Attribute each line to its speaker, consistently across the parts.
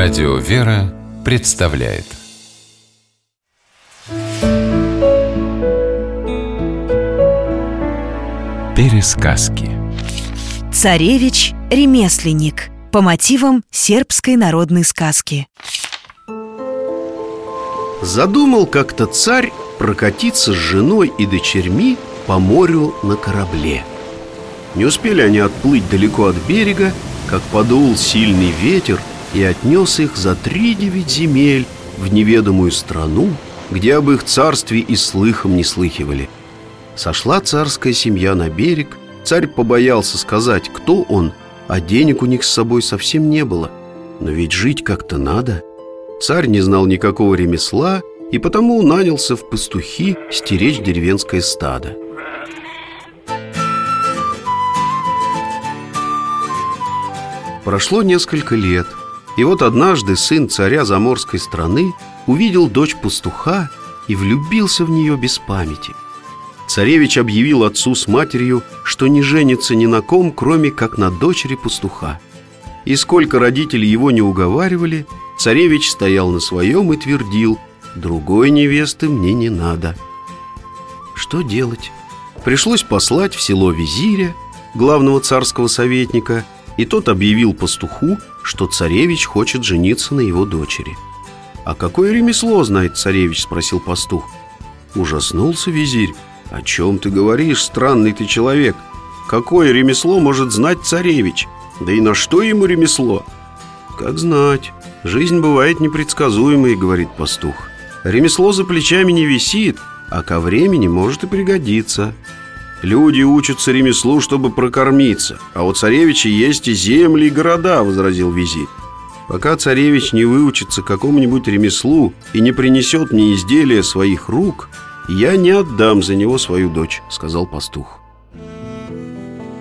Speaker 1: Радио «Вера» представляет. Пересказки.
Speaker 2: Царевич-ремесленник По мотивам сербской народной сказки.
Speaker 3: Задумал как-то царь прокатиться с женой и дочерьми по морю на корабле. Не успели они отплыть далеко от берега, как подул сильный ветер и отнес их за три девять земель в неведомую страну, где об их царстве и слыхом не слыхивали. Сошла царская семья на берег, царь побоялся сказать, кто он, а денег у них с собой совсем не было. Но ведь жить как-то надо. Царь не знал никакого ремесла и потому нанялся в пастухи стеречь деревенское стадо. Прошло несколько лет, и вот однажды сын царя заморской страны увидел дочь пастуха и влюбился в нее без памяти. Царевич объявил отцу с матерью, что не женится ни на ком, кроме как на дочери пастуха. И сколько родители его не уговаривали, царевич стоял на своем и твердил «Другой невесты мне не надо». Что делать? Пришлось послать в село визиря, главного царского советника – и тот объявил пастуху, что царевич хочет жениться на его дочери. «А какое ремесло знает царевич?» – спросил пастух. Ужаснулся визирь. «О чем ты говоришь, странный ты человек? Какое ремесло может знать царевич? Да и на что ему ремесло?» «Как знать. Жизнь бывает непредсказуемой», – говорит пастух. «Ремесло за плечами не висит, а ко времени может и пригодиться. Люди учатся ремеслу, чтобы прокормиться А у царевича есть и земли, и города, возразил визирь. Пока царевич не выучится какому-нибудь ремеслу И не принесет мне изделия своих рук Я не отдам за него свою дочь, сказал пастух.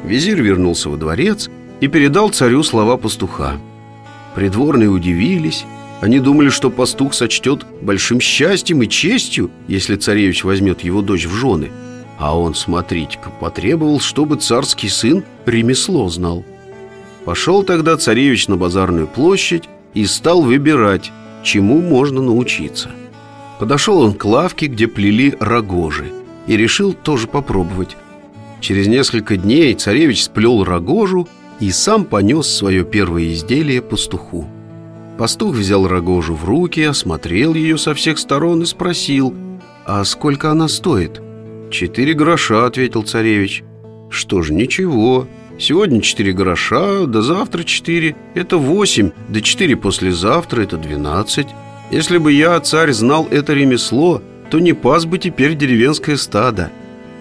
Speaker 3: Визирь вернулся во дворец и передал царю слова пастуха. Придворные удивились. Они думали, что пастух сочтет большим счастьем и честью, если царевич возьмет его дочь в жены – а он, смотрите-ка, потребовал, чтобы царский сын ремесло знал. Пошел тогда царевич на базарную площадь и стал выбирать, чему можно научиться. Подошел он к лавке, где плели рогожи, и решил тоже попробовать. Через несколько дней царевич сплел рогожу и сам понес свое первое изделие пастуху. Пастух взял рогожу в руки, осмотрел ее со всех сторон и спросил, а сколько она стоит – «Четыре гроша», — ответил царевич. «Что ж, ничего. Сегодня четыре гроша, да завтра четыре. Это восемь, да четыре послезавтра — это двенадцать. Если бы я, царь, знал это ремесло То не пас бы теперь деревенское стадо.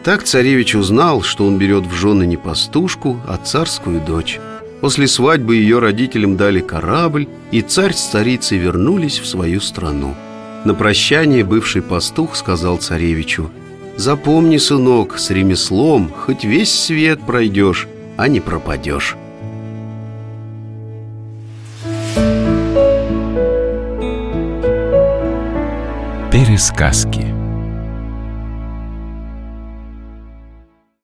Speaker 3: Так царевич узнал, что он берет в жены не пастушку, а царскую дочь. После свадьбы ее родителям дали корабль И царь с царицей вернулись в свою страну. На прощание бывший пастух сказал царевичу — Запомни, сынок, с ремеслом хоть весь свет пройдешь, а не пропадешь.
Speaker 1: Пересказки